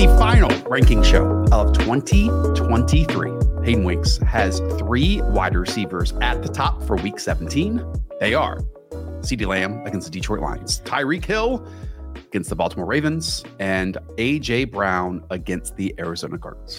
The final ranking show of 2023, Hayden Winks has three wide receivers at the top for week 17. They are CeeDee Lamb against the Detroit Lions, Tyreek Hill against the Baltimore Ravens, and AJ Brown against the Arizona Cardinals.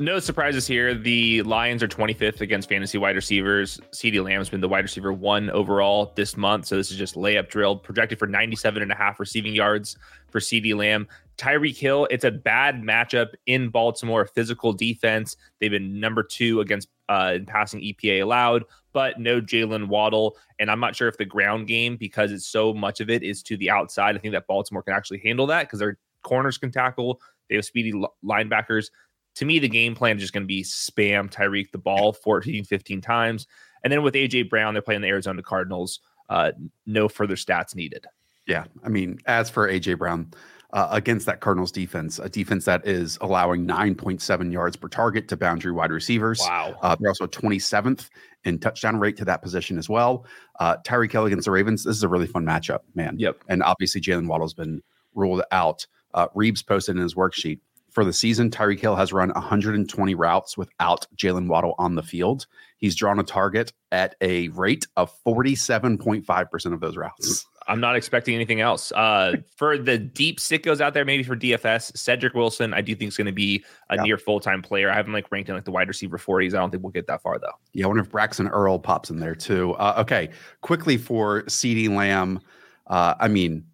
No surprises here. The Lions are 25th against fantasy wide receivers. CeeDee Lamb's been the wide receiver one overall this month. So this is just layup drilled, projected for 97 and a half receiving yards for CeeDee Lamb. Tyreek Hill, it's a bad matchup in Baltimore, physical defense. They've been number two against uh, in passing EPA allowed, but no Jaylen Waddle. And I'm not sure if the ground game, because it's so much of it is to the outside, I think that Baltimore can actually handle that because their corners can tackle. They have speedy linebackers to me, the game plan is just going to be spam Tyreek the ball 14, 15 times. And then with AJ Brown, they're playing the Arizona Cardinals. Uh, no further stats needed. Yeah. I mean, as for AJ Brown, uh, against that Cardinals defense, a defense that is allowing 9.7 yards per target to boundary wide receivers. Wow. Uh, they're also 27th in touchdown rate to that position as well. Uh, Tyreek Hill against the Ravens, this is a really fun matchup, man. Yep. And obviously, Jaylen Waddle's been ruled out. Uh, Reeves posted in his worksheet for the season, Tyreek Hill has run 120 routes without Jaylen Waddle on the field. He's drawn a target at a rate of 47.5% of those routes. I'm not expecting anything else. Uh, for the deep sickos out there, maybe for DFS, Cedric Wilson, I do think is going to be a yeah. near full time player. I haven't like ranked in like the wide receiver 40s. I don't think we'll get that far though. Yeah, I wonder if Braxton Earl pops in there too. Uh, okay, quickly for CeeDee Lamb. Uh, I mean,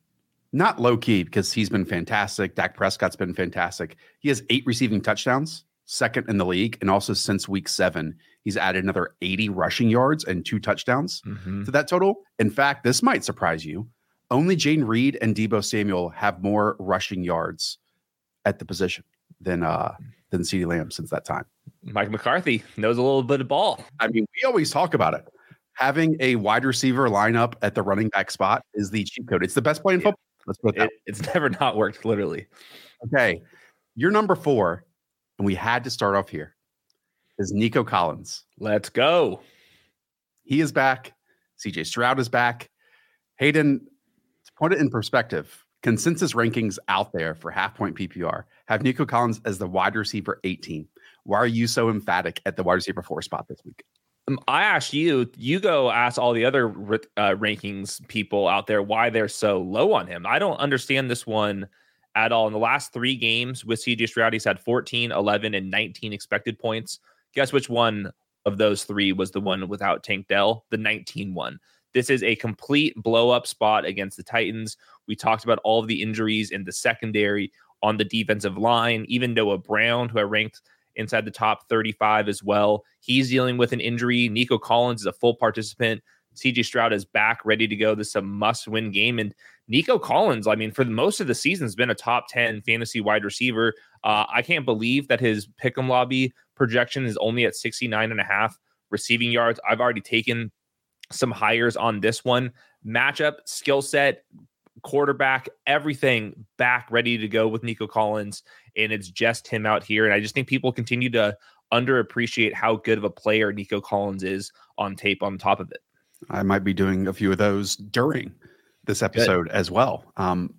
not low key because he's been fantastic. Dak Prescott's been fantastic. He has eight receiving touchdowns, second in the league. And also since week seven, he's added another 80 rushing yards and two touchdowns mm-hmm. to that total. In fact, this might surprise you. Only Jayden Reed and Deebo Samuel have more rushing yards at the position than uh than CeeDee Lamb since that time. Mike McCarthy knows a little bit of ball. I mean, we always talk about it. Having a wide receiver lineup at the running back spot is the cheat code. It's the best play in football. Let's put it, It's never not worked, literally. Okay. You're number four, and we had to start off here, is Nico Collins. Let's go. He is back. CJ Stroud is back. Hayden, to put it in perspective, consensus rankings out there for half point PPR have Nico Collins as the wide receiver 18. Why are you so emphatic at the wide receiver four spot this week? Um, I asked you, you go ask all the other uh, rankings people out there why they're so low on him. I don't understand this one at all. In the last three games with CJ Stroud, he's had 14, 11, and 19 expected points. Guess which one of those three was the one without Tank Dell? The 19 one. This is a complete blow up spot against the Titans. We talked about all of the injuries in the secondary on the defensive line. Even Noah Brown, who I ranked inside the top 35 as well. He's dealing with an injury. Nico Collins is a full participant. CJ Stroud is back, ready to go. This is a must win game. And Nico Collins, I mean, for most of the season, has been a top 10 fantasy wide receiver. Uh, I can't believe that his pick'em lobby projection is only at 69 and a half receiving yards. I've already taken some hires on this one. Matchup, skill set, quarterback, everything back ready to go with Nico Collins. And it's just him out here. And I just think people continue to underappreciate how good of a player Nico Collins is on tape on top of it. I might be doing a few of those during this episode good. as well. Um,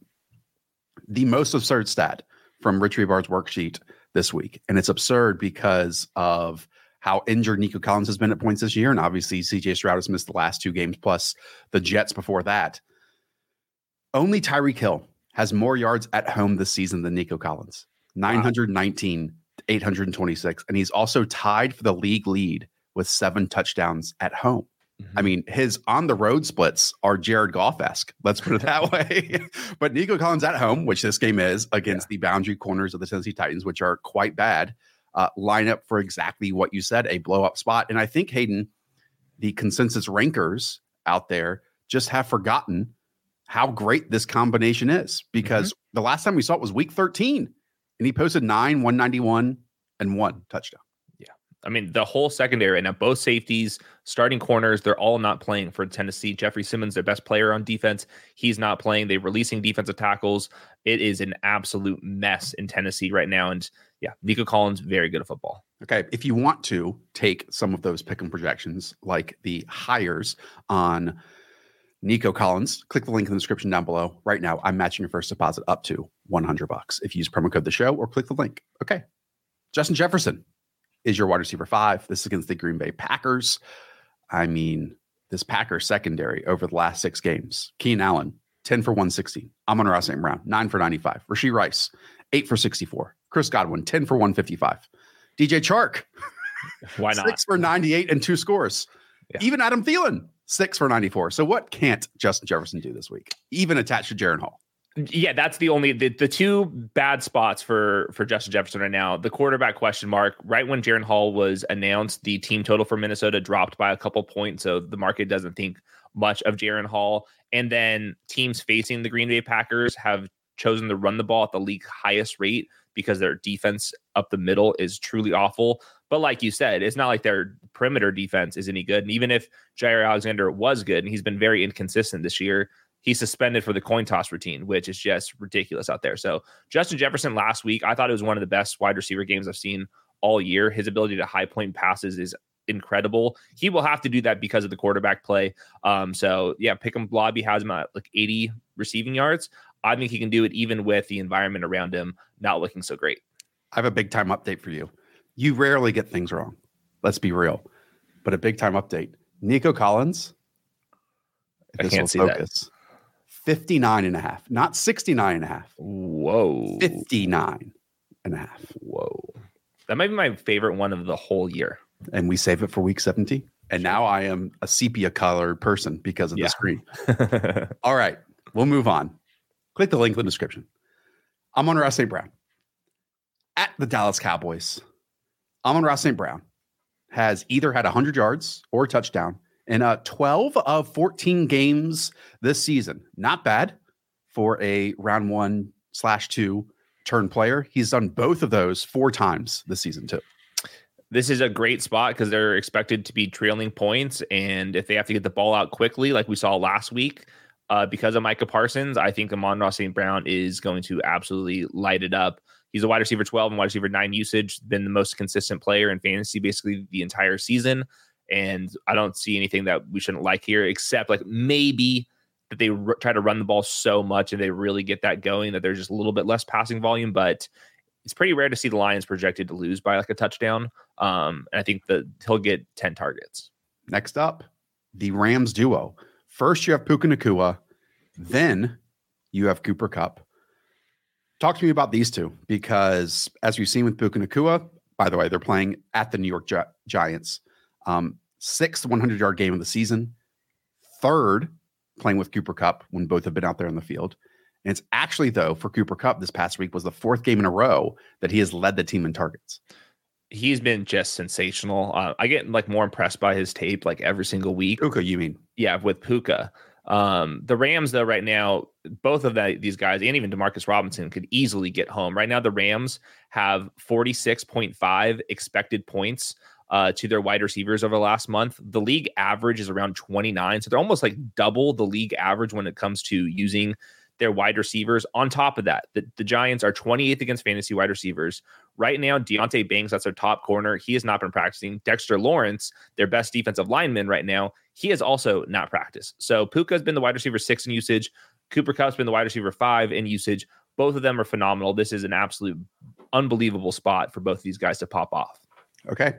the most absurd stat from Rich Hribar's worksheet this week. And it's absurd because of how injured Nico Collins has been at points this year. And obviously, CJ Stroud has missed the last two games plus the Jets before that. Only Tyreek Hill has more yards at home this season than Nico Collins 919, wow. 826. And he's also tied for the league lead with seven touchdowns at home. Mm-hmm. I mean, his on the road splits are Jared Goff esque. Let's put it that way. but Nico Collins at home, which this game is against yeah. the boundary corners of the Tennessee Titans, which are quite bad. uh, line up for exactly what you said a blow up spot. And I think, Hayden, the consensus rankers out there just have forgotten how great this combination is because mm-hmm. the last time we saw it was week 13 and he posted nine, 191, and one touchdown. Yeah. I mean, the whole secondary and now, both safeties, starting corners, they're all not playing for Tennessee. Jeffrey Simmons, their best player on defense, he's not playing. They're releasing defensive tackles. It is an absolute mess in Tennessee right now. And yeah, Nico Collins, very good at football. Okay. If you want to take some of those pick'em projections, like the hires on Nico Collins, click the link in the description down below. Right now, I'm matching your first deposit up to 100 bucks if you use promo code the show or click the link. Okay. Justin Jefferson is your wide receiver five. This is against the Green Bay Packers. I mean, this Packers secondary over the last six games. Keenan Allen, 10 for 160. Amon-Ra St. Brown, 9 for 95. Rashee Rice, 8 for 64. Chris Godwin, 10 for 155. DJ Chark, why not? 6 for 98 and two scores. Yeah. Even Adam Thielen, six for 94. So what can't Justin Jefferson do this week, even attached to Jaren Hall? Yeah, that's the only the, the two bad spots for for Justin Jefferson right now. The quarterback question mark. Right when Jaren Hall was announced, the team total for Minnesota dropped by a couple points, so the market doesn't think much of Jaren Hall. And then teams facing the Green Bay Packers have chosen to run the ball at the league highest rate because their defense up the middle is truly awful. But like you said, it's not like their perimeter defense is any good. And even if Jaire Alexander was good, and he's been very inconsistent this year, he's suspended for the coin toss routine, which is just ridiculous out there. So Justin Jefferson last week, I thought it was one of the best wide receiver games I've seen all year. His ability to high point passes is incredible. He will have to do that because of the quarterback play. Um, so yeah, pick him. Lobby has him at like 80 receiving yards. I think he can do it even with the environment around him not looking so great. I have a big time update for you you rarely get things wrong. Let's be real. But a big time update. Nico Collins. I can't see focus, that. 59 and a half, not 69 and a half. Whoa. 59 and a half. Whoa. That might be my favorite one of the whole year. And we save it for week 70. And now I am a sepia colored person because of yeah. the screen. All right. We'll move on. Click the link in the description. Amon-Ra St. Brown at the Dallas Cowboys. Amon-Ra St. Brown has either had 100 yards or a touchdown in uh, 12 of 14 games this season. Not bad for a round one slash two turn player. He's done both of those four times this season, too. This is a great spot because they're expected to be trailing points. And if they have to get the ball out quickly, like we saw last week, uh, because of Micah Parsons, I think Amon-Ra St. Brown is going to absolutely light it up. He's a wide receiver 12 and wide receiver nine usage, been the most consistent player in fantasy basically the entire season. And I don't see anything that we shouldn't like here, except like maybe that they r- try to run the ball so much and they really get that going that there's just a little bit less passing volume. But it's pretty rare to see the Lions projected to lose by like a touchdown. Um, and I think that he'll get 10 targets. Next up, the Rams duo. First, you have Puka Nacua, then you have Cooper Kupp. Talk to me about these two because, as we've seen with Puka Nacua, by the way, they're playing at the New York Gi- Giants. Um, sixth 100 yard game of the season, third playing with Cooper Kupp when both have been out there in the field. And it's actually, though, for Cooper Kupp this past week was the fourth game in a row that he has led the team in targets. He's been just sensational. Uh, I get like more impressed by his tape like every single week. Puka, you mean? Yeah, with Puka. Um, the Rams, though, right now, both of the, these guys and even Demarcus Robinson could easily get home. Right now, the Rams have 46.5 expected points uh, to their wide receivers over the last month. The league average is around 29. So they're almost like double the league average when it comes to using their wide receivers. On top of that, the, the Giants are 28th against fantasy wide receivers. Right now, Deonte Banks, that's their top corner. He has not been practicing. Dexter Lawrence, their best defensive lineman right now, he has also not practiced. So Puka has been the wide receiver six in usage. Cooper Kupp's been the wide receiver five in usage. Both of them are phenomenal. This is an absolute unbelievable spot for both of these guys to pop off. Okay.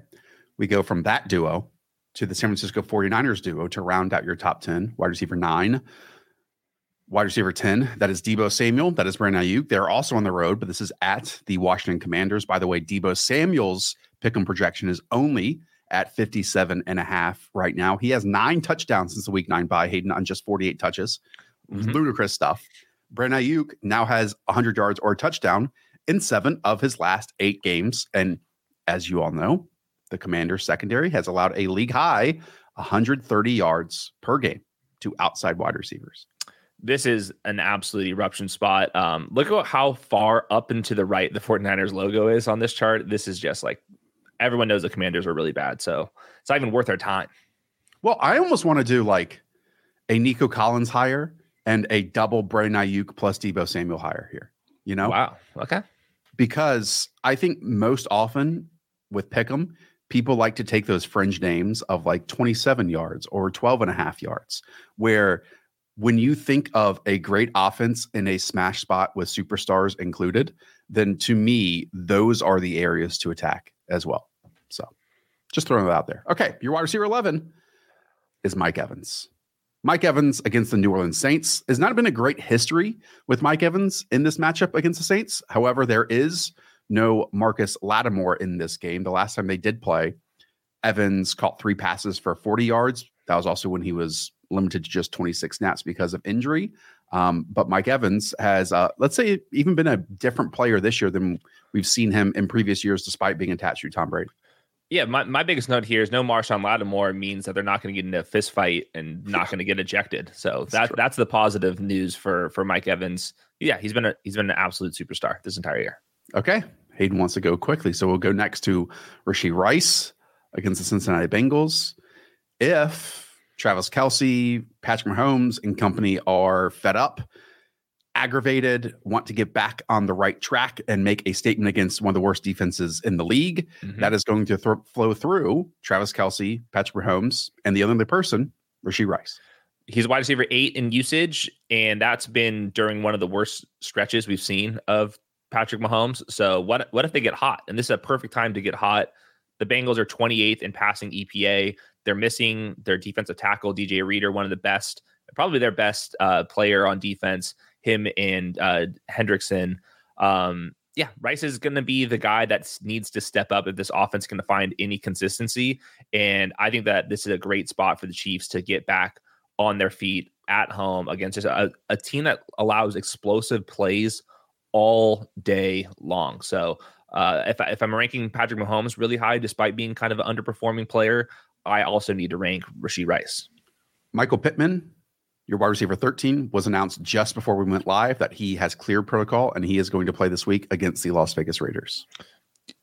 We go from that duo to the San Francisco 49ers duo to round out your top 10, wide receiver nine, wide receiver 10. That is Deebo Samuel. That is Brandon Aiyuk. They're also on the road, but this is at the Washington Commanders. By the way, Deebo Samuel's pick'em projection is only at 57 and a half right now. He has nine touchdowns since the week nine bye, Hayden, on just 48 touches. Mm-hmm. Ludicrous stuff. Brandon Aiyuk now has 100 yards or a touchdown in seven of his last eight games. And as you all know, the Commanders secondary has allowed a league high 130 yards per game to outside wide receivers. This is an absolute eruption spot. Um, look at how far up and to the right the 49ers logo is on this chart. This is just like everyone knows the commanders are really bad. So it's not even worth our time. Well, I almost want to do like a Nico Collins hire and a double Brandon Aiyuk plus Deebo Samuel hire here. You know? Wow. Okay. Because I think most often with Pick'em, people like to take those fringe names of like 27 yards or 12 and a half yards, where when you think of a great offense in a smash spot with superstars included, then to me, those are the areas to attack as well. So just throwing it out there. Okay. Your wide receiver 11 is Mike Evans. Mike Evans against the New Orleans Saints has not been a great history with Mike Evans in this matchup against the Saints. However, there is no Marcus Lattimore in this game. The last time they did play, Evans caught three passes for 40 yards. That was also when he was limited to just 26 snaps because of injury. Um, but Mike Evans has, uh, let's say, even been a different player this year than we've seen him in previous years, despite being attached to Tom Brady. Yeah, my, my biggest note here is no Marshon Lattimore means that they're not going to get into a fist fight and not going to get ejected. So that's that, that's the positive news for for Mike Evans. Yeah, he's been a he's been an absolute superstar this entire year. Okay. Hayden wants to go quickly. So we'll go next to Rashee Rice against the Cincinnati Bengals. If Travis Kelce, Patrick Mahomes, and company are fed up, aggravated, want to get back on the right track and make a statement against one of the worst defenses in the league, mm-hmm. that is going to th- flow through Travis Kelce, Patrick Mahomes, and the other person, Rashee Rice. He's wide receiver eight in usage, and that's been during one of the worst stretches we've seen of Patrick Mahomes. So what what if they get hot? And this is a perfect time to get hot. The Bengals are 28th in passing EPA. They're missing their defensive tackle, DJ Reader, one of the best, probably their best uh, player on defense him and uh, Hendrickson. Um, yeah, Rice is going to be the guy that needs to step up if this offense to find any consistency. And I think that this is a great spot for the Chiefs to get back on their feet at home against a, a team that allows explosive plays all day long. So uh, if, I, if I'm ranking Patrick Mahomes really high, despite being kind of an underperforming player, I also need to rank Rashee Rice. Michael Pittman your wide receiver 13 was announced just before we went live that he has cleared protocol and he is going to play this week against the Las Vegas Raiders.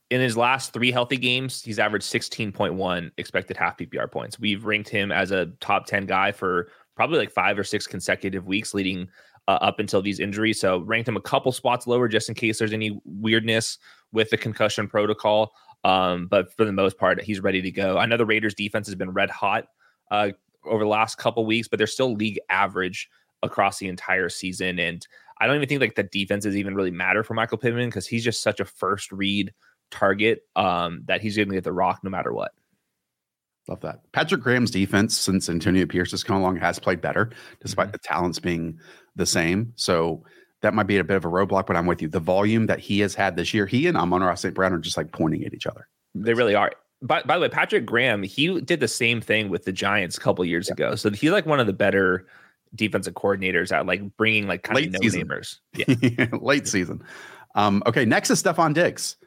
In his last three healthy games, he's averaged 16.1 expected half PPR points. We've ranked him as a top 10 guy for probably like five or six consecutive weeks leading uh, up until these injuries. So ranked him a couple spots lower just in case there's any weirdness with the concussion protocol. Um, but for the most part, he's ready to go. I know the Raiders defense has been red hot uh, over the last couple weeks, but they're still league average across the entire season. And I don't even think like the defenses even really matter for Michael Pittman because he's just such a first read target um, that he's going to get the rock no matter what. Love that. Patrick Graham's defense since Antonio Pierce has come along has played better, despite mm-hmm. the talents being the same. So that might be a bit of a roadblock, but I'm with you. The volume that he has had this year, he and Amon-Ra St. Brown are just like pointing at each other. They really are by, by the way, Patrick Graham, he did the same thing with the Giants a couple years yeah. ago. So he's like one of the better defensive coordinators at like bringing like kind Late of no namers. Yeah. Late season. Um, okay, next is Stefon Diggs.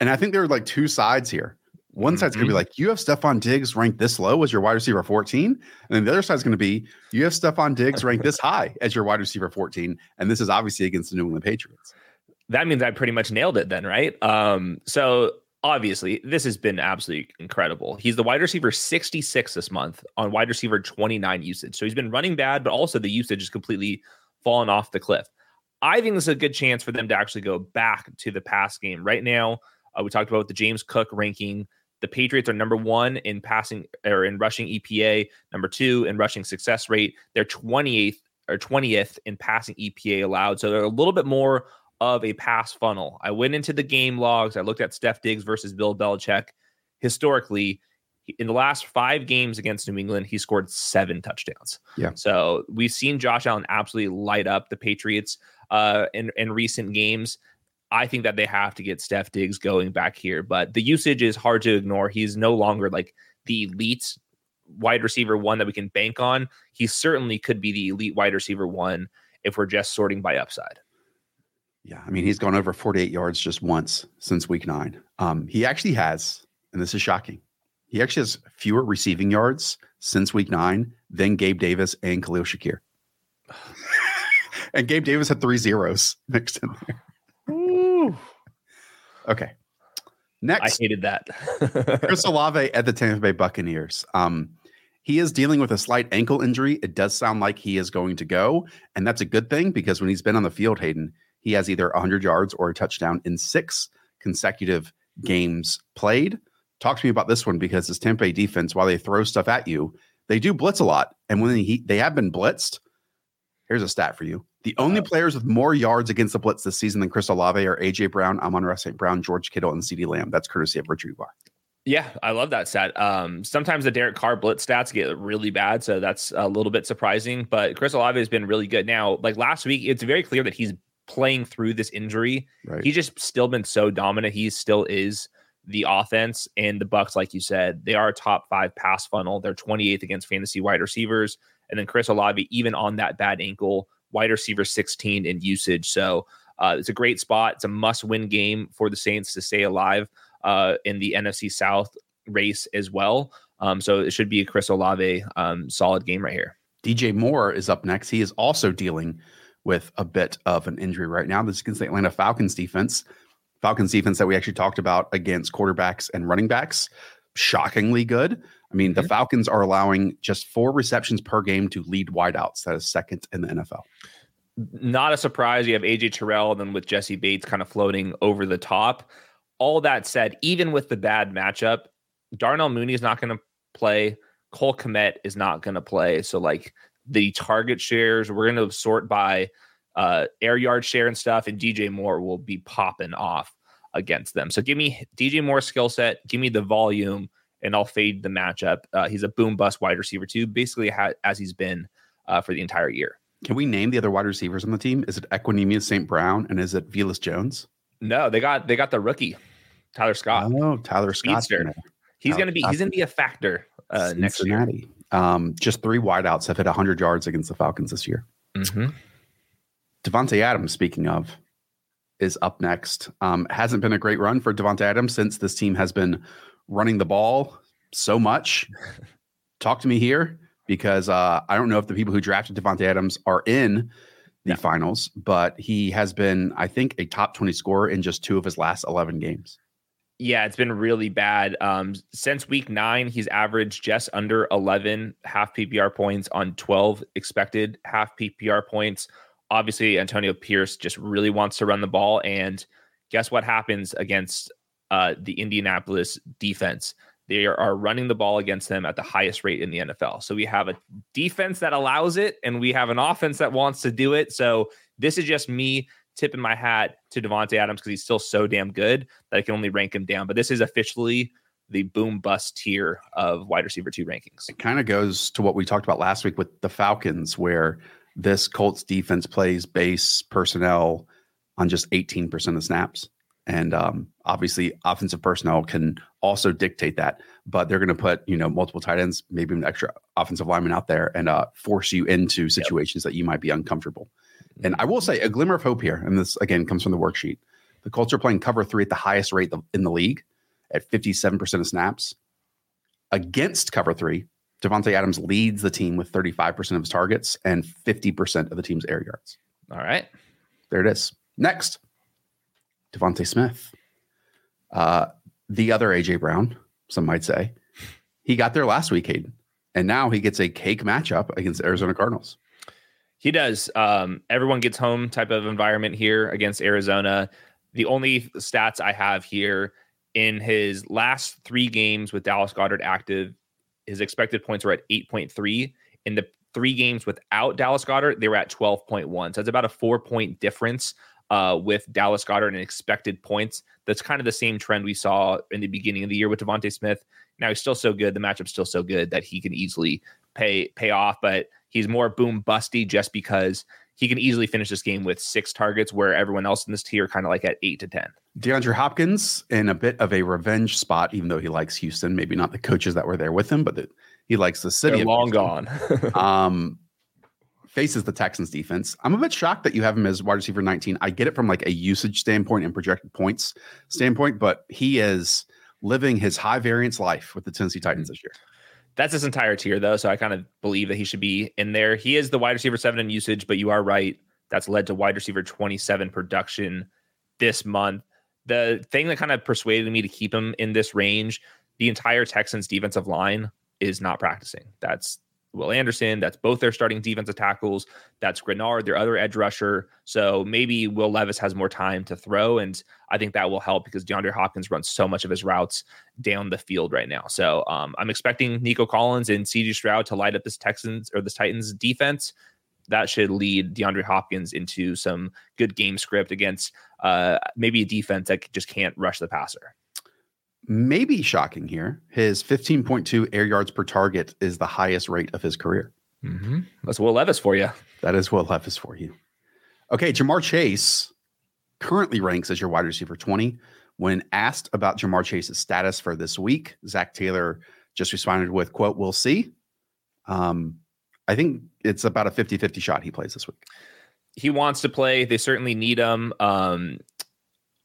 And I think there are like two sides here. One mm-hmm. side's going to be like, you have Stefon Diggs ranked this low as your wide receiver 14. And then the other side's going to be, you have Stefon Diggs ranked this high as your wide receiver 14. And this is obviously against the New England Patriots. That means I pretty much nailed it then, right? Um, so obviously, this has been absolutely incredible. He's the wide receiver 66 this month on wide receiver 29 usage. So he's been running bad, but also the usage is completely fallen off the cliff. I think this is a good chance for them to actually go back to the pass game. Right now, uh, we talked about the James Cook ranking. The Patriots are number one in passing or in rushing EPA, number two in rushing success rate. They're 28th or 20th in passing EPA allowed. So they're a little bit more of a pass funnel. I went into the game logs. I looked at Steph Diggs versus Bill Belichick. Historically, in the last five games against New England, he scored seven touchdowns. Yeah. So we've seen Josh Allen absolutely light up the Patriots uh, in in recent games. I think that they have to get Steph Diggs going back here, but the usage is hard to ignore. He's no longer like the elite wide receiver one that we can bank on. He certainly could be the elite wide receiver one if we're just sorting by upside. Yeah, I mean he's gone over 48 yards just once since week nine. Um, he actually has, and this is shocking. He actually has fewer receiving yards since week nine than Gabe Davis and Khalil Shakir. and Gabe Davis had three zeros mixed in there. Okay. Next, I hated that. Chris Olave at the Tampa Bay Buccaneers. Um, he is dealing with a slight ankle injury. It does sound like he is going to go, and that's a good thing because when he's been on the field, Hayden, he has either 100 yards or a touchdown in six consecutive games played. Talk to me about this one because this Tampa Bay defense, while they throw stuff at you, they do blitz a lot, and when they, they have been blitzed, here's a stat for you: the only players with more yards against the blitz this season than Chris Olave are AJ Brown, Amon-Ra St. Brown, George Kittle, and CeeDee Lamb. That's courtesy of Rich Hribar. Yeah, I love that stat. Um, sometimes the Derek Carr blitz stats get really bad, so that's a little bit surprising. But Chris Olave has been really good. Now, like last week, it's very clear that he's playing through this injury. Right. He's just still been so dominant. He still is the offense and the Bucs, like you said, they are a top five pass funnel. They're 28th against fantasy wide receivers, and then Chris Olave, even on that bad ankle, wide receiver 16 in usage. So uh, it's a great spot. It's a must-win game for the Saints to stay alive uh, in the NFC South race as well. Um, so it should be a Chris Olave um, solid game right here. DJ Moore is up next. He is also dealing with a bit of an injury right now. This is against the Atlanta Falcons defense. Falcons defense that we actually talked about against quarterbacks and running backs. Shockingly good. I mean, the mm-hmm. Falcons are allowing just four receptions per game to lead wideouts. That is second in the NFL. Not a surprise. You have AJ Terrell, and then with Jessie Bates kind of floating over the top. All that said, even with the bad matchup, Darnell Mooney is not going to play. Cole Kmet is not going to play. So, like the target shares, we're going to sort by uh, air yard share and stuff, and DJ Moore will be popping off against them. So, give me DJ Moore skill set, give me the volume, and I'll fade the matchup. Uh, he's a boom bust wide receiver too, basically ha- as he's been uh, for the entire year. Can we name the other wide receivers on the team? Is it Equanimeous St. Brown and is it Velus Jones? No, they got they got the rookie Tyler Scott. Oh, Tyler Scott. He's going to be he's going to be a factor uh, next year. Um, just three wideouts have hit 100 yards against the Falcons this year. Mhm. Davante Adams, speaking of, is up next. Um, hasn't been a great run for Davante Adams since this team has been running the ball so much. Talk to me here because uh, I don't know if the people who drafted Davante Adams are in the finals, but he has been, I think, a top 20 scorer in just two of his last 11 games. Yeah, it's been really bad. Um, since week nine, he's averaged just under 11 half PPR points on 12 expected half PPR points. Obviously, Antonio Pierce just really wants to run the ball. And guess what happens against uh, the Indianapolis defense? They are, are running the ball against them at the highest rate in the NFL. So we have a defense that allows it, and we have an offense that wants to do it. So this is just me tipping my hat to Davante Adams because he's still so damn good that I can only rank him down. But this is officially the boom bust tier of wide receiver two rankings. It kind of goes to what we talked about last week with the Falcons, where this Colts defense plays base personnel on just 18% of snaps. And um, obviously, offensive personnel can also dictate that, but they're going to put you know multiple tight ends, maybe an extra offensive lineman out there, and uh, force you into situations that you might be uncomfortable. And I will say a glimmer of hope here, and this again comes from the worksheet. The Colts are playing cover three at the highest rate in the league at 57% of snaps. Against cover three, Davante Adams leads the team with 35% of his targets and 50% of the team's air yards. All right. There it is. Next, DeVonta Smith. Uh, the other AJ Brown, some might say. He got there last week, Hayden. And now he gets a cake matchup against Arizona Cardinals. He does. Um, everyone gets home type of environment here against Arizona. The only stats I have here in his last three games with Dallas Goedert active, his expected points were at 8.3. In the three games without Dallas Goedert, they were at 12.1. So it's about a four point difference uh, with Dallas Goedert and expected points. That's kind of the same trend we saw in the beginning of the year with DeVonta Smith. Now he's still so good. The matchup's still so good that he can easily pay pay off, but he's more boom busty just because he can easily finish this game with six targets, where everyone else in this tier kind of like at eight to ten. DeAndre Hopkins in a bit of a revenge spot, even though he likes Houston, maybe not the coaches that were there with him, but the, he likes the city. They're long gone. um, faces the Texans defense. I'm a bit shocked that you have him as wide receiver 19. I get it from like a usage standpoint and projected points standpoint, but he is living his high variance life with the Tennessee Titans this year. That's his entire tier, though. So I kind of believe that he should be in there. He is the wide receiver seven in usage, but you are right. That's led to wide receiver 27 production this month. The thing that kind of persuaded me to keep him in this range, the entire Texans defensive line is not practicing. That's Will Anderson. That's both their starting defensive tackles. That's Greenard, their other edge rusher. So maybe Will Levis has more time to throw. And I think that will help because DeAndre Hopkins runs so much of his routes down the field right now. So um, I'm expecting Nico Collins and CJ Stroud to light up this Texans or this Titans defense. That should lead DeAndre Hopkins into some good game script against uh, maybe a defense that just can't rush the passer maybe shocking here. His 15.2 air yards per target is the highest rate of his career. Mm-hmm. That's Will Levis for you. That is Will Levis for you. Okay, Ja'Marr Chase currently ranks as your wide receiver 20. When asked about Ja'Marr Chase's status for this week, Zac Taylor just responded with, quote, we'll see. Um, I think it's about a 50 50 shot he plays this week. He wants to play. They certainly need him. Um,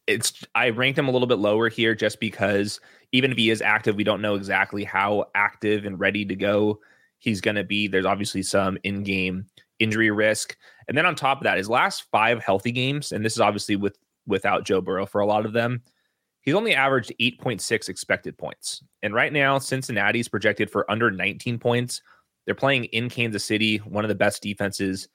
it's I ranked him a little bit lower here just because even if he is active, we don't know exactly how active and ready to go he's going to be. There's obviously some in-game injury risk, and then on top of that, his last five healthy games, and this is obviously with without Joe Burrow for a lot of them, he's only averaged 8.6 expected points. And right now, Cincinnati's projected for under 19 points. They're playing in Kansas City, one of the best defenses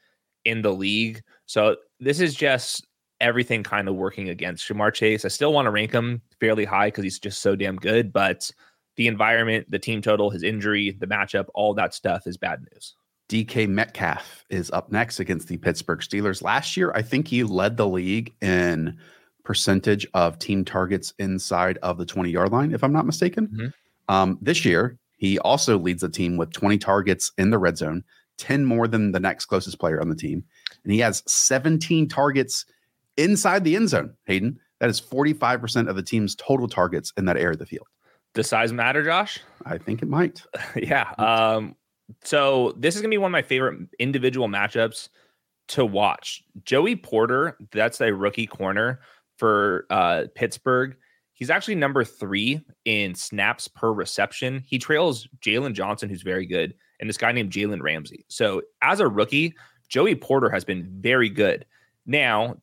in the league. So this is just everything kind of working against Ja'Marr Chase. I still want to rank him fairly high because he's just so damn good, but the environment, the team total, his injury, the matchup, all that stuff is bad news. DK Metcalf is up next against the Pittsburgh Steelers. Last year, I think he led the league in percentage of team targets inside of the 20 yard line, if I'm not mistaken. Mm-hmm. Um, this year, he also leads the team with 20 targets in the red zone, 10 more than the next closest player on the team. And he has 17 targets inside the end zone, Hayden. That is 45% of the team's total targets in that area of the field. Does size matter, Josh? I think it might. yeah. Um, so this is gonna be one of my favorite individual matchups to watch. Joey Porter, that's a rookie corner for uh, Pittsburgh. He's actually number three in snaps per reception. He trails Jaylon Johnson, who's very good, and this guy named Jalen Ramsey. So as a rookie, Joey Porter has been very good. Now,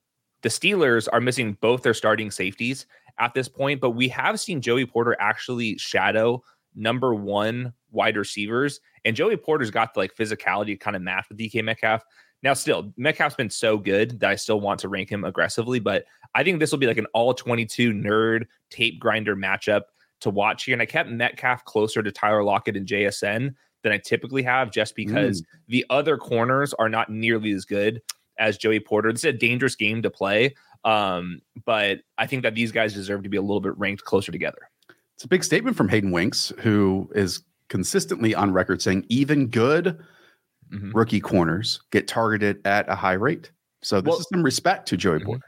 the Steelers are missing both their starting safeties at this point, but we have seen Joey Porter actually shadow number one wide receivers. And Joey Porter's got the like physicality to kind of match with DK Metcalf. Now, still, Metcalf's been so good that I still want to rank him aggressively, but I think this will be like an all 22 nerd tape grinder matchup to watch here. And I kept Metcalf closer to Tyler Lockett and JSN than I typically have just because mm. the other corners are not nearly as good as Joey Porter. This is a dangerous game to play, um, but I think that these guys deserve to be a little bit ranked closer together. It's a big statement from Hayden Winks, who is consistently on record saying even good mm-hmm. rookie corners get targeted at a high rate. So this well, is some respect to Joey mm-hmm. Porter.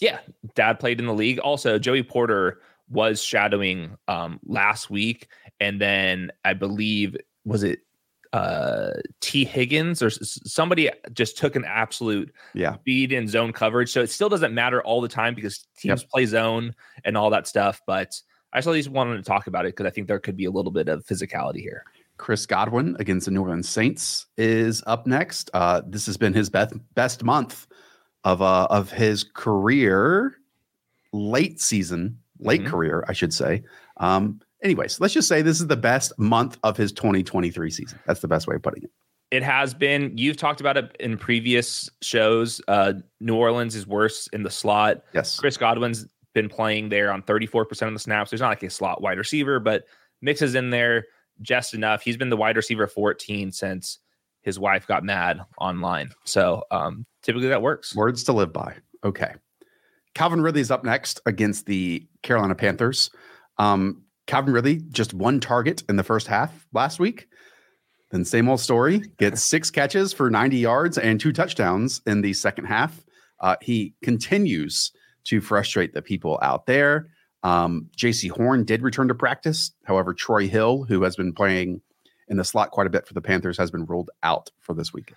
Yeah, dad played in the league. Also, Joey Porter was shadowing um, last week, and then I believe was it uh Tee Higgins or somebody just took an absolute yeah beat in zone coverage. So it still doesn't matter all the time because teams yep. play zone and all that stuff. But I just at least wanted to talk about it because I think there could be a little bit of physicality here. Chris Godwin against the New Orleans Saints is up next. Uh, this has been his best best month of uh of his career, late season, late mm-hmm. career, I should say. Um, anyways, let's just say this is the best month of his 2023 season. That's the best way of putting it. It has been. You've talked about it in previous shows. Uh, New Orleans is worse in the slot. Yes. Chris Godwin's been playing there on 34% of the snaps. There's not like a slot wide receiver, but mixes in there just enough. He's been the wide receiver 14 since his wife got mad online. So um, typically that works. Words to live by. Okay. Calvin Ridley's up next against the Carolina Panthers. Um, Calvin Ridley just one target in the first half last week. Then same old story. Gets six catches for 90 yards and two touchdowns in the second half. Uh, he continues to frustrate the people out there. Um, Jaycee Horn did return to practice. However, Troy Hill, who has been playing in the slot quite a bit for the Panthers, has been ruled out for this weekend.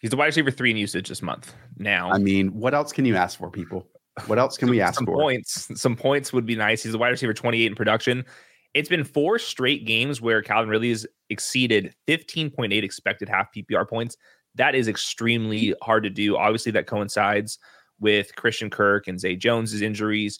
He's the wide receiver three in usage this month. Now, I mean, what else can you ask for, people? What else can we ask some for? points. Some points would be nice. He's a wide receiver 28 in production. It's been four straight games where Calvin Ridley has exceeded 15.8 expected half PPR points. That is extremely hard to do. Obviously, that coincides with Christian Kirk and Zay Jones's injuries.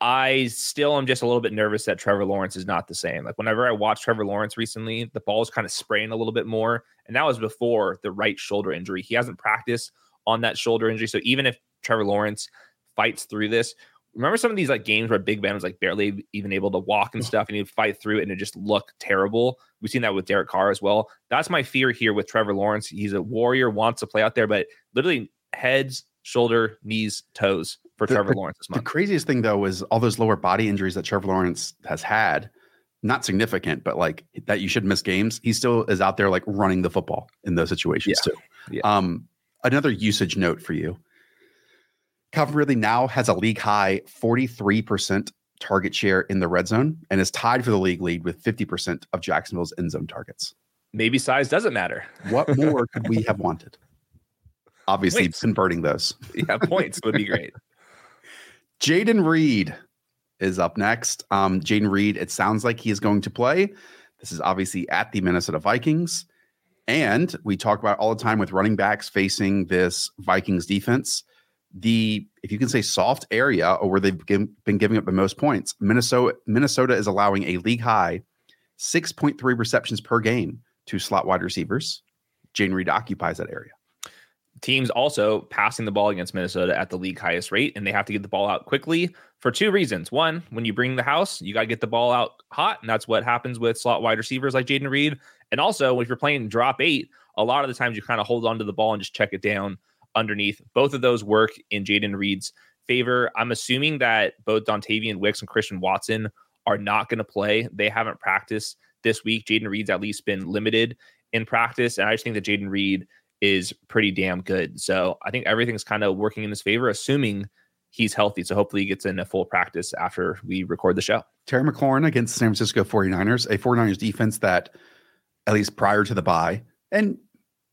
I still am just a little bit nervous that Trevor Lawrence is not the same. Like whenever I watched Trevor Lawrence recently, the ball is kind of spraying a little bit more. And that was before the right shoulder injury. He hasn't practiced on that shoulder injury. So even if Trevor Lawrence fights through this, remember some of these like games where Big Ben was like barely even able to walk and stuff and he'd fight through it and it just looked terrible. We've seen that with Derek Carr as well. That's my fear here with Trevor Lawrence. He's a warrior, wants to play out there, but literally heads, shoulder, knees, toes for The- Trevor the- Lawrence this month. The craziest thing though is all those lower body injuries that Trevor Lawrence has had. Not significant, but like that you should miss games. He still is out there like running the football in those situations Yeah. too. Yeah. Um, another usage note for you. Calvin Ridley now has a league high 43% target share in the red zone and is tied for the league lead with 50% of Jacksonville's end zone targets. Maybe size doesn't matter. What more could we have wanted? Obviously, Points. converting those. Yeah, points would be great. Jayden Reed is up next. Um, Jayden Reed, it sounds like he is going to play. This is obviously at the Minnesota Vikings. And we talk about all the time with running backs facing this Vikings defense. The, if you can say soft area or where they've been giving up the most points, Minnesota, Minnesota is allowing a league high 6.3 receptions per game to slot wide receivers. Jayden Reed occupies that area. teams also passing the ball against Minnesota at the league highest rate, and they have to get the ball out quickly for two reasons. One, when you bring the house, you got to get the ball out hot, and that's what happens with slot wide receivers like Jayden Reed. And also, if you're playing drop eight, a lot of the times you kind of hold on to the ball and just check it down underneath. Both of those work in Jayden Reed's favor. I'm assuming that both Dontayvion Wicks and Christian Watson are not going to play. They haven't practiced this week. Jayden Reed's at least been limited in practice, and I just think that Jayden Reed is pretty damn good. So I think everything's kind of working in his favor, assuming he's healthy. So hopefully he gets in a full practice after we record the show. Terry McLaurin against the San Francisco 49ers, a 49ers defense that, at least prior to the bye and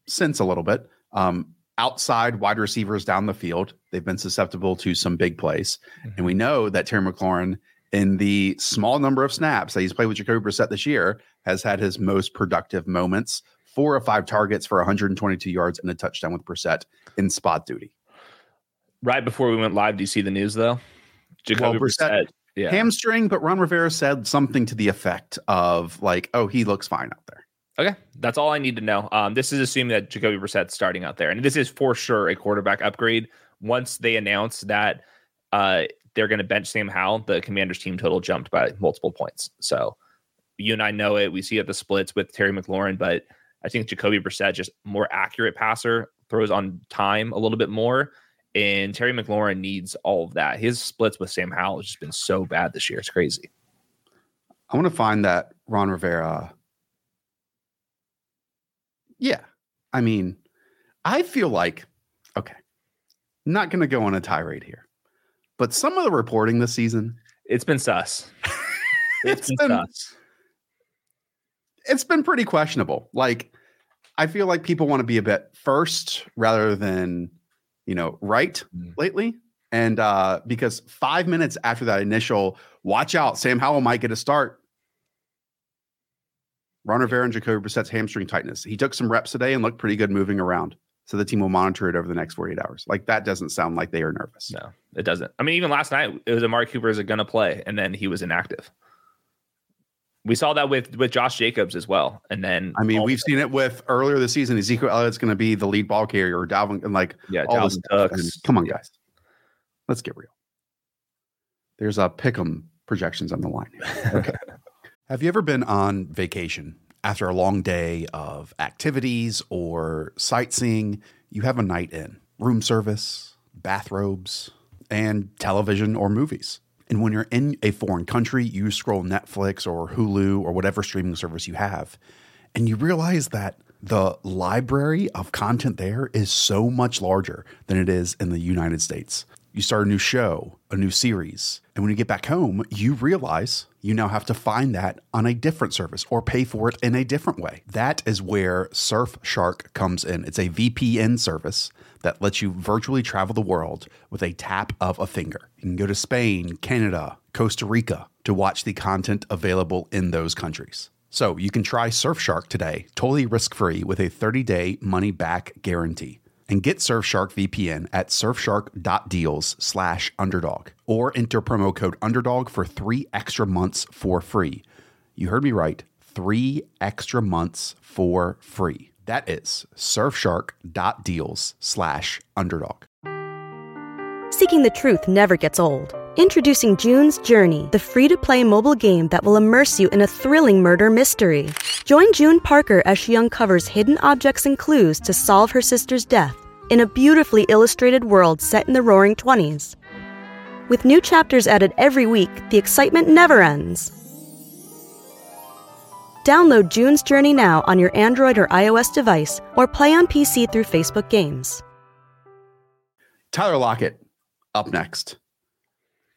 since a little bit, um, outside wide receivers down the field, they've been susceptible to some big plays. And we mm-hmm. know that Terry McLaurin, in the small number of snaps that he's played with Jacoby Brissett this year, has had his most productive moments. Four or five targets for 122 yards and a touchdown with Brissett in spot duty. Right before we went live, do you see the news though? Jacoby Well, Brissett- Brissett, yeah. Hamstring, but Ron Rivera said something to the effect of like, "Oh, he looks fine out there." Okay, that's all I need to know. Um, this is assuming that Jacoby Brissett's starting out there, and this is for sure a quarterback upgrade. Once they announce that uh, they're going to bench Sam Howell, the Commanders' team total jumped by multiple points. So you and I know it. We see it at the splits with Terry McLaurin, but I think Jacoby Brissett just more accurate passer, throws on time a little bit more, and Terry McLaurin needs all of that. His splits with Sam Howell has just been so bad this year; it's crazy. I want to find that Ron Rivera. Yeah. I mean, I feel like, okay, not going to go on a tirade here, but some of the reporting this season, It's been sus. it's been been, sus. it's been pretty questionable. Like, I feel like people want to be a bit first rather than, you know, right Mm. lately. And uh, because five minutes after that initial, watch out, Sam Howell might get a start. Ron Rivera and Jacoby Brissett's hamstring tightness. He took some reps today and looked pretty good moving around. So the team will monitor it over the next 48 hours. Like that doesn't sound like they are nervous. No, it doesn't. I mean, even last night it was Amari Cooper is going to play, and then he was inactive. We saw that with with Josh Jacobs as well, and then I mean, we've seen it with earlier this season. Ezekiel Elliott's going to be the lead ball carrier, or Dalvin, and like yeah, all this Dalvin stuff. And come on, guys, let's get real. There's a pick'em projections on the line. Okay. Have you ever been on vacation after a long day of activities or sightseeing? You have a night in, room service, bathrobes, and television or movies. And when you're in a foreign country, you scroll Netflix or Hulu or whatever streaming service you have, and you realize that the library of content there is so much larger than it is in the United States. You start a new show, a new series, and when you get back home, you realize you now have to find that on a different service or pay for it in a different way. That is where Surfshark comes in. It's a VPN service that lets you virtually travel the world with a tap of a finger. You can go to Spain, Canada, Costa Rica to watch the content available in those countries. So you can try Surfshark today, totally risk free with a 30 day money back guarantee. And get Surfshark VPN at surfshark.deals slash underdog or enter promo code underdog for three extra months for free. You heard me right. Three extra months for free. That is surfshark.deals slash underdog. Seeking the truth never gets old. Introducing June's Journey, the free to play mobile game that will immerse you in a thrilling murder mystery. Join June Parker as she uncovers hidden objects and clues to solve her sister's death in a beautifully illustrated world set in the roaring 20s. With new chapters added every week, the excitement never ends. Download June's Journey now on your Android or iOS device or play on PC through Facebook Games. Tyler Lockett up next.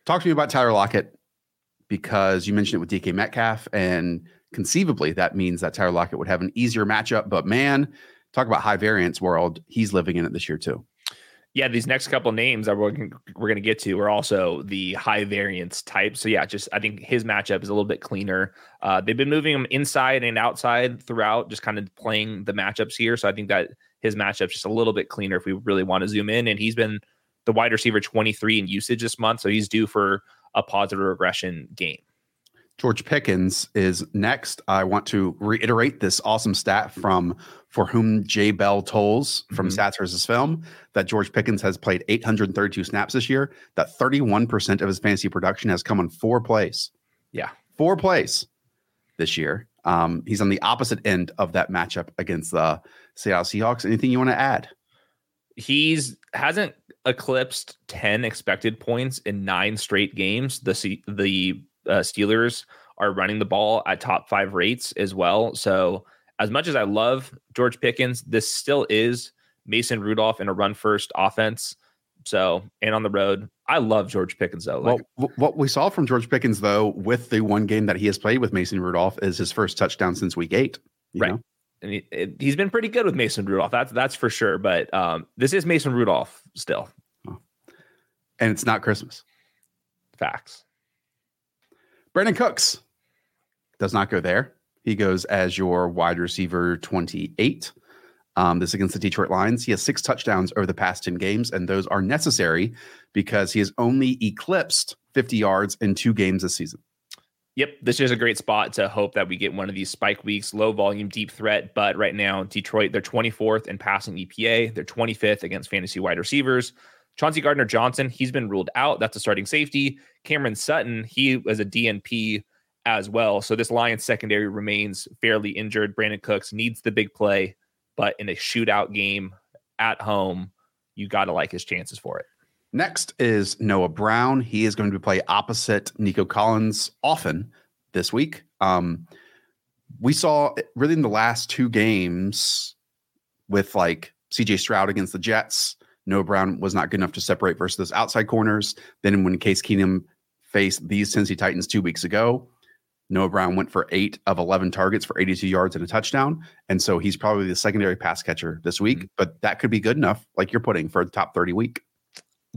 Talk to me about Tyler Lockett because you mentioned it with DK Metcalf, and conceivably that means that Tyler Lockett would have an easier matchup. But man, talk about high variance world. He's living in it this year too. Yeah, these next couple names that we're we're going to get to are also the high variance type. So yeah, just I think his matchup is a little bit cleaner. Uh, they've been moving him inside and outside throughout, just kind of playing the matchups here. So I think that his matchup's just a little bit cleaner if we really want to zoom in. And he's been the wide receiver 23 in usage this month, so he's due for a positive regression game. George Pickens is next. I want to reiterate this awesome stat from For Whom J. Bell Tolls from mm-hmm. Stats versus Film that George Pickens has played 832 snaps this year, that 31% of his fantasy production has come on four plays. Yeah. Four plays this year. Um, he's on the opposite end of that matchup against the Seattle Seahawks. Anything you want to add? He's hasn't eclipsed 10 expected points in nine straight games. The the uh, Steelers are running the ball at top five rates as well. So, as much as I love George Pickens, this still is Mason Rudolph in a run first offense. So, and on the road, I love George Pickens though. Like, well, what we saw from George Pickens though, with the one game that he has played with Mason Rudolph, is his first touchdown since week eight. right. Know? And he, has been pretty good with Mason Rudolph. That's that's for sure. But um, this is Mason Rudolph still. And it's not Christmas. Facts. Brandin Cooks does not go there. He goes as your wide receiver 28. Um, this against the Detroit Lions. He has six touchdowns over the past 10 games, and those are necessary because he has only eclipsed 50 yards in two games this season. Yep, this is a great spot to hope that we get one of these spike weeks, low volume, deep threat. But right now, Detroit, they're 24th in passing EPA. They're 25th against fantasy wide receivers. Chauncey Gardner Johnson, he's been ruled out. That's a starting safety. Cameron Sutton, he was a DNP as well. So this Lions secondary remains fairly injured. Brandin Cooks needs the big play, but in a shootout game at home, you got to like his chances for it. Next is Noah Brown. He is going to play opposite Nico Collins often this week. Um, we saw really in the last two games with like CJ Stroud against the Jets Noah Brown was not good enough to separate versus those outside corners. Then when Case Keenum faced these Tennessee Titans two weeks ago, Noah Brown went for eight of 11 targets for 82 yards and a touchdown. And so he's probably the secondary pass catcher this week, mm-hmm. but that could be good enough, like you're putting for the top 30 week.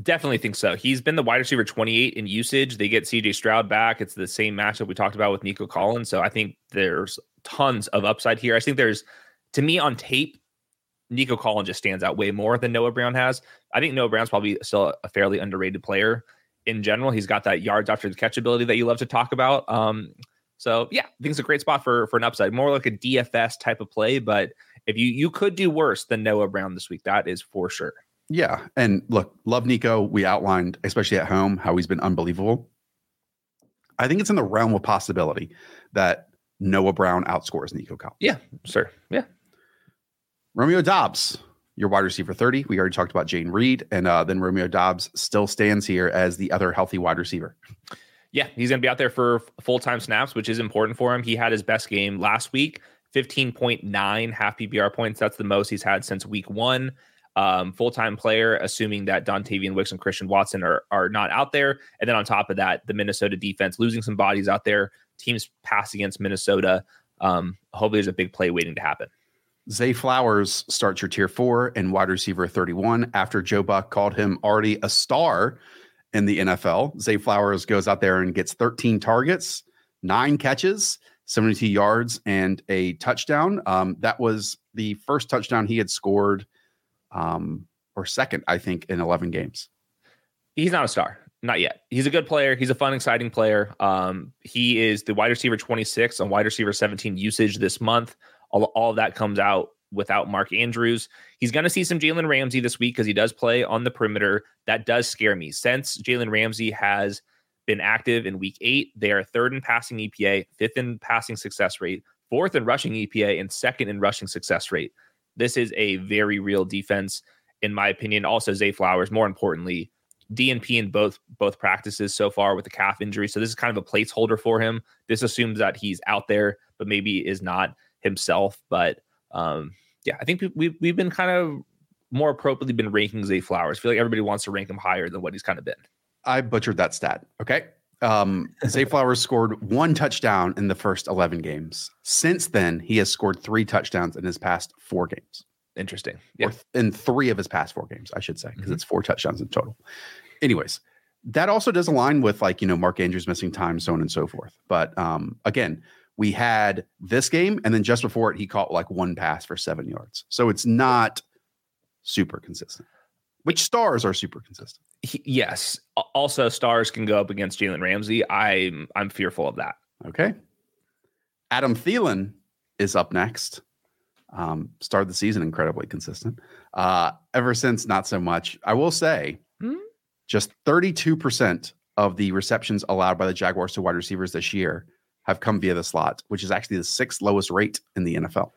Definitely think so. He's been the wide receiver 28 in usage. They get CJ Stroud back. It's the same matchup we talked about with Nico Collins. So I think there's tons of upside here. I think there's, to me, on tape, Nico Collins just stands out way more than Noah Brown has. I think Noah Brown's probably still a fairly underrated player in general. He's got that yards after the catch ability that you love to talk about. Um, so yeah, I think it's a great spot for for an upside, more like a DFS type of play. But if you you could do worse than Noah Brown this week, that is for sure. Yeah, and look, love Nico. We outlined, especially at home, how he's been unbelievable. I think it's in the realm of possibility that Noah Brown outscores Nico Collins. Yeah, sure. Yeah, Romeo Doubs, your wide receiver 30. We already talked about Jayden Reed, and uh, then Romeo Doubs still stands here as the other healthy wide receiver. Yeah, he's going to be out there for full time snaps, which is important for him. He had his best game last week, 15.9 half PPR points. That's the most he's had since week one. Um, full time player, assuming that Dontayvion Wicks and Christian Watson are, are not out there. And then on top of that, the Minnesota defense losing some bodies out there. teams pass against Minnesota. Um, hopefully, there's a big play waiting to happen. Zay Flowers starts your tier four and wide receiver 31 after Joe Buck called him already a star in the NFL. Zay Flowers goes out there and gets 13 targets, nine catches, 72 yards, and a touchdown. Um, that was the first touchdown he had scored, um, or second, I think, in 11 games. He's not a star. Not yet. He's a good player. He's a fun, exciting player. Um, he is the wide receiver 26 on wide receiver 17 usage this month. All, all that comes out without Mark Andrews. He's going to see some Jalen Ramsey this week because he does play on the perimeter. That does scare me. Since Jalen Ramsey has been active in week eight, they are third in passing EPA, fifth in passing success rate, fourth in rushing EPA, and second in rushing success rate. This is a very real defense, in my opinion. Also, Zay Flowers, more importantly, DNP in both both practices so far with the calf injury. So this is kind of a placeholder for him. This assumes that he's out there, but maybe is not himself. But um, yeah, I think we've we've been kind of more appropriately been ranking Zay Flowers. I feel like everybody wants to rank him higher than what he's kind of been. I butchered that stat. Okay. Um, Zay Flowers scored one touchdown in the first 11 games. Since then, he has scored three touchdowns in his past four games. Interesting. Yeah. Or th- in three of his past four games, I should say, because Mhm. it's four touchdowns in total. Anyways, that also does align with like, you know, Mark Andrews missing time, so on and so forth. But um, again, we had this game, and then just before it, he caught like one pass for seven yards. So it's not super consistent. Which stars are super consistent? He- yes. Also, stars can go up against Jalen Ramsey. I'm I'm fearful of that. Okay. Adam Thielen is up next. Um, started the season incredibly consistent. Uh, ever since, not so much. I will say, Hmm? just 32% of the receptions allowed by the Jaguars to wide receivers this year have come via the slot, which is actually the sixth lowest rate in the NFL.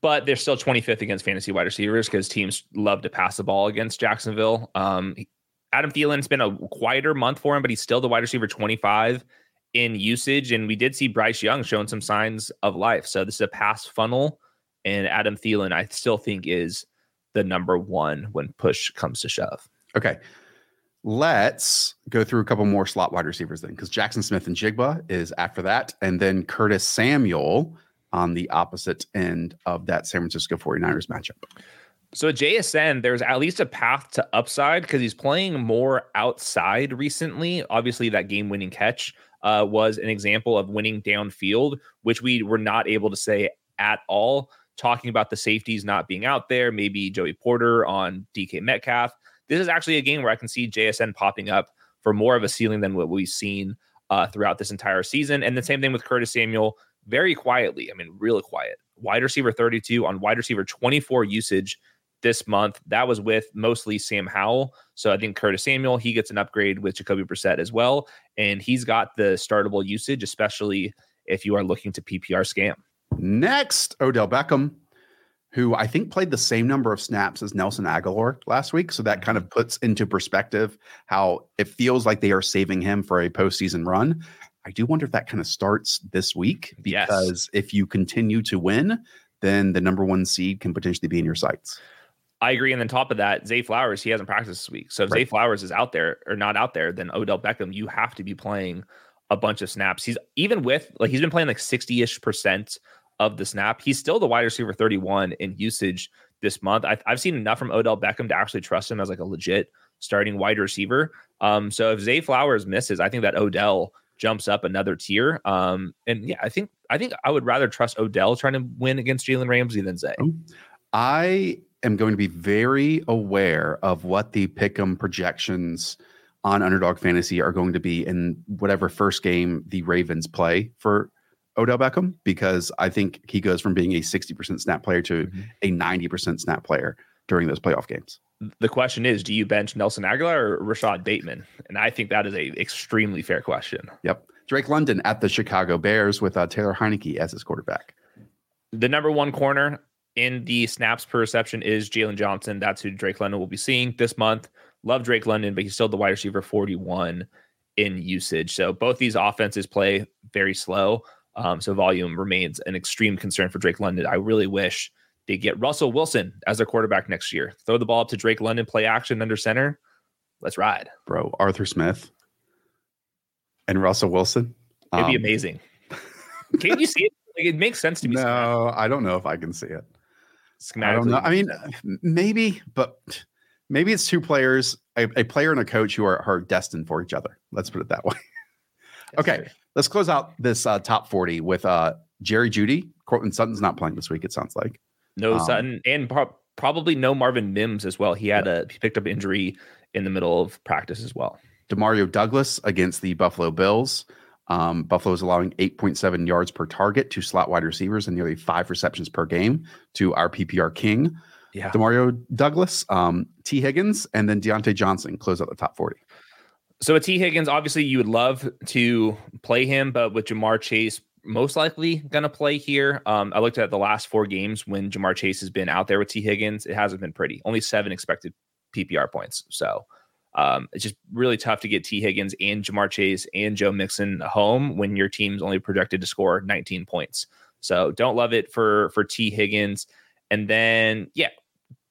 but they're still 25th against fantasy wide receivers because teams love to pass the ball against Jacksonville. Um, Adam Thielen's been a quieter month for him, but he's still the wide receiver 25 in usage. And we did see Bryce Young showing some signs of life. So this is a pass funnel. And Adam Thielen, I still think, is the number one when push comes to shove. Okay. Let's go through a couple more slot wide receivers then, because Jaxon Smith-Njigba is after that. And then Curtis Samuel on the opposite end of that San Francisco 49ers matchup. So at JSN, there's at least a path to upside because he's playing more outside recently. Obviously, that game-winning catch uh, was an example of winning downfield, which we were not able to say at all. Talking about the safeties not being out there, maybe Joey Porter on DK Metcalf. This is actually a game where I can see JSN popping up for more of a ceiling than what we've seen uh, throughout this entire season. And the same thing with Curtis Samuel, very quietly. I mean, really quiet. Wide receiver 32 on wide receiver 24 usage this month. That was with mostly Sam Howell. So I think Curtis Samuel, he gets an upgrade with Jacoby Brissett as well. And he's got the startable usage, especially if you are looking to PPR scam. Next, Odell Beckham, who I think played the same number of snaps as Nelson Agholor last week. So that kind of mm-hmm. puts into perspective how it feels like they are saving him for a postseason run. I do wonder if that kind of starts this week Yes. because if you continue to win, then the number one seed can potentially be in your sights. I agree. And then top of that, Zay Flowers, he hasn't practiced this week. So if Zay Flowers is out there or not out there, then Odell Beckham, you have to be playing a bunch of snaps. He's even with like he's been playing like 60-ish percent of the snap. He's still the wide receiver 31 in usage this month. I, I've seen enough from Odell Beckham to actually trust him as like a legit starting wide receiver. Um, so if Zay Flowers misses, I think that Odell jumps up another tier. Um, and yeah, I think I think I would rather trust Odell trying to win against Jalen Ramsey than Zay. I am going to be very aware of what the pick'em projections on underdog fantasy are going to be in whatever first game the Ravens play for Odell Beckham because I think he goes from being a 60% snap player to Mhm. a 90% snap player during those playoff games. the question is, do you bench Nelson Agholor or Rashod Bateman? And I think that is a extremely fair question. Yep. Drake London at the Chicago Bears with uh, Taylor Heinicke as his quarterback. The number one corner in the snaps per reception is Jaylon Johnson. That's who Drake London will be seeing this month. Love Drake London, but he's still the wide receiver 41 in usage. So both these offenses play very slow. Um, so volume remains an extreme concern for Drake London. I really wish they get Russell Wilson as their quarterback next year. Throw the ball up to Drake London, play action under center. Let's ride. Bro, Arthur Smith and Russell Wilson. It'd be Um, amazing. Can't you see it? Like, it makes sense to me. No, I don't know if I can see it. schematically. I don't know. I mean, maybe, but maybe it's two players, a, a player and a coach who are, are destined for each other. Let's put it that way. okay, let's close out this uh, top 40 with uh, Jerry Jeudy. Courtland Sutton's not playing this week, it sounds like. No Um, Sutton and pro- probably no Marvin Mims as well. He had a he picked up injury in the middle of practice as well. Demario Douglas against the Buffalo Bills. Um, Buffalo is allowing 8.7 yards per target to slot wide receivers and nearly five receptions per game to our PPR king, Yeah. Demario Douglas, um, Tee Higgins, and then Diontae Johnson close out the top 40. So with Tee Higgins, obviously you would love to play him, but with Ja'Marr Chase most likely going to play here. Um, I looked at the last four games when Ja'Marr Chase has been out there with Tee Higgins. It hasn't been pretty. Only seven expected PPR points. So um, it's just really tough to get Tee Higgins and Ja'Marr Chase and Joe Mixon home when your team's only projected to score 19 points. So don't love it for for Tee Higgins. And then yeah,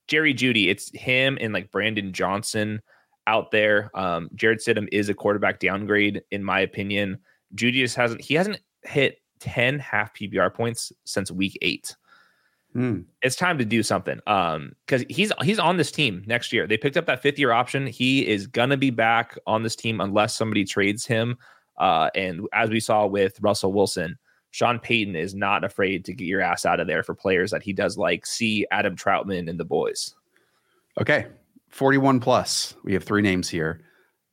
Jerry Jeudy. It's him and like Brandon Johnson out there. Um, Jarrett Stidham is a quarterback downgrade in my opinion. Jeudy just hasn't he hasn't hit 10 half PPR points since week eight. Hmm. It's time to do something. Um, because he's he's on this team next year. They picked up that fifth year option. He is gonna be back on this team unless somebody trades him. Uh, and as we saw with Russell Wilson, Sean Payton is not afraid to get your ass out of there for players that he does like. See Adam Trautman and the boys. Okay, 41 plus. We have three names here.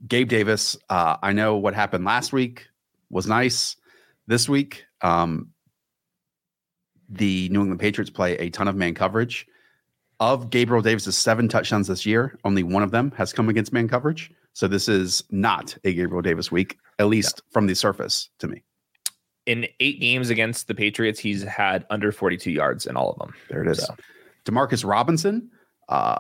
Gabe Davis. Uh, I know what happened last week was nice. This week, um, the New England Patriots play a ton of man coverage. Of Gabriel Davis's seven touchdowns this year, only one of them has come against man coverage. So this is not a Gabriel Davis week, at least from the surface to me. In eight games against the Patriots, he's had under 42 yards in all of them. There it is. So. Demarcus Robinson. Uh,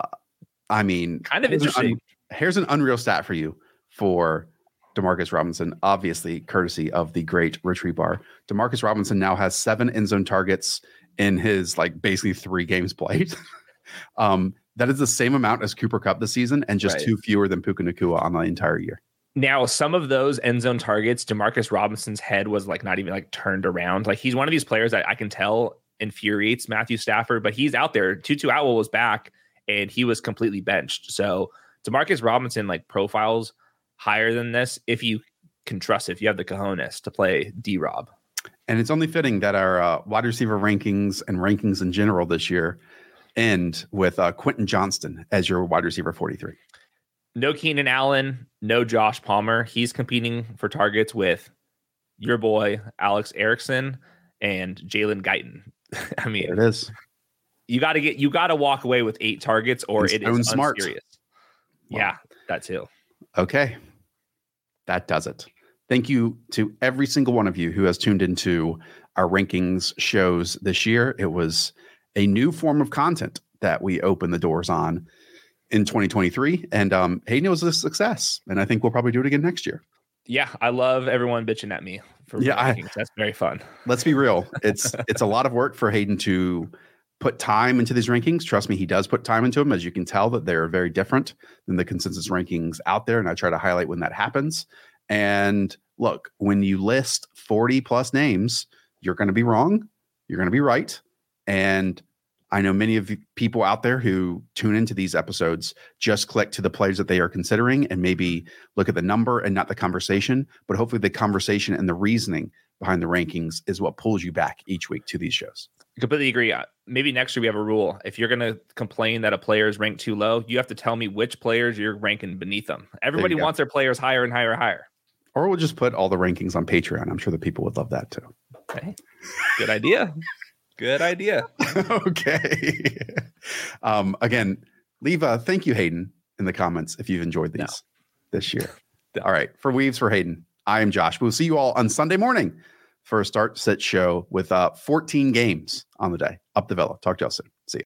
I mean, Kind of here's an interesting. here's an unreal stat for you for Demarcus Robinson, obviously courtesy of the great Rich Hribar. Demarcus Robinson now has seven end zone targets in his like basically three games played. um, that is the same amount as Cooper Kupp this season, and just Right. two fewer than Puka Nacua on the entire year. Now, some of those end zone targets, Demarcus Robinson's head was like not even like turned around. Like he's one of these players that I can tell infuriates Matthew Stafford, but he's out there. Tutu Atwell was back and he was completely benched. So Demarcus Robinson like profiles higher than this if you can trust if you have the cojones to play D Rob. And it's only fitting that our uh, wide receiver rankings and rankings in general this year end with uh, Quentin Johnston as your wide receiver 43. No Keenan Allen, no Josh Palmer. He's competing for targets with your boy Alex Erickson and Jalen Guyton. I mean, There it is. You got to get you got to walk away with eight targets or it's it is Smart. unserious. Wow. Yeah, that too. Okay. That does it. Thank you to every single one of you who has tuned into our rankings shows this year. It was a new form of content that we opened the doors on in 2023. And um, Hayden was a success. And I think we'll probably do it again next year. Yeah, I love everyone bitching at me for Yeah, I- That's very fun. Let's be real. It's it's a lot of work for Hayden to put time into these rankings. Trust me, he does put time into them. As you can tell, that they're very different than the consensus rankings out there. And I try to highlight when that happens. And look, when you list 40 plus names, you're going to be wrong. You're going to be right. And I know many of you people out there who tune into these episodes just click to the players that they are considering and maybe look at the number and not the conversation. But hopefully, the conversation and the reasoning behind the rankings is what pulls you back each week to these shows. Completely agree. Maybe next year we have a rule. If you're going to complain that a player is ranked too low, you have to tell me which players you're ranking beneath them. Everybody wants their players higher and higher and higher. Or we'll just put all the rankings on Patreon. I'm sure the people would love that too. Okay. Good idea. Good idea. okay. um, again, leave a thank you, Hayden, in the comments if you've enjoyed these No. this year. All right. For Weaves for Hayden, I am Josh. We'll see you all on Sunday morning for a start set show with uh, 14 games on the day. Up the Villa. Talk to y'all soon. See you.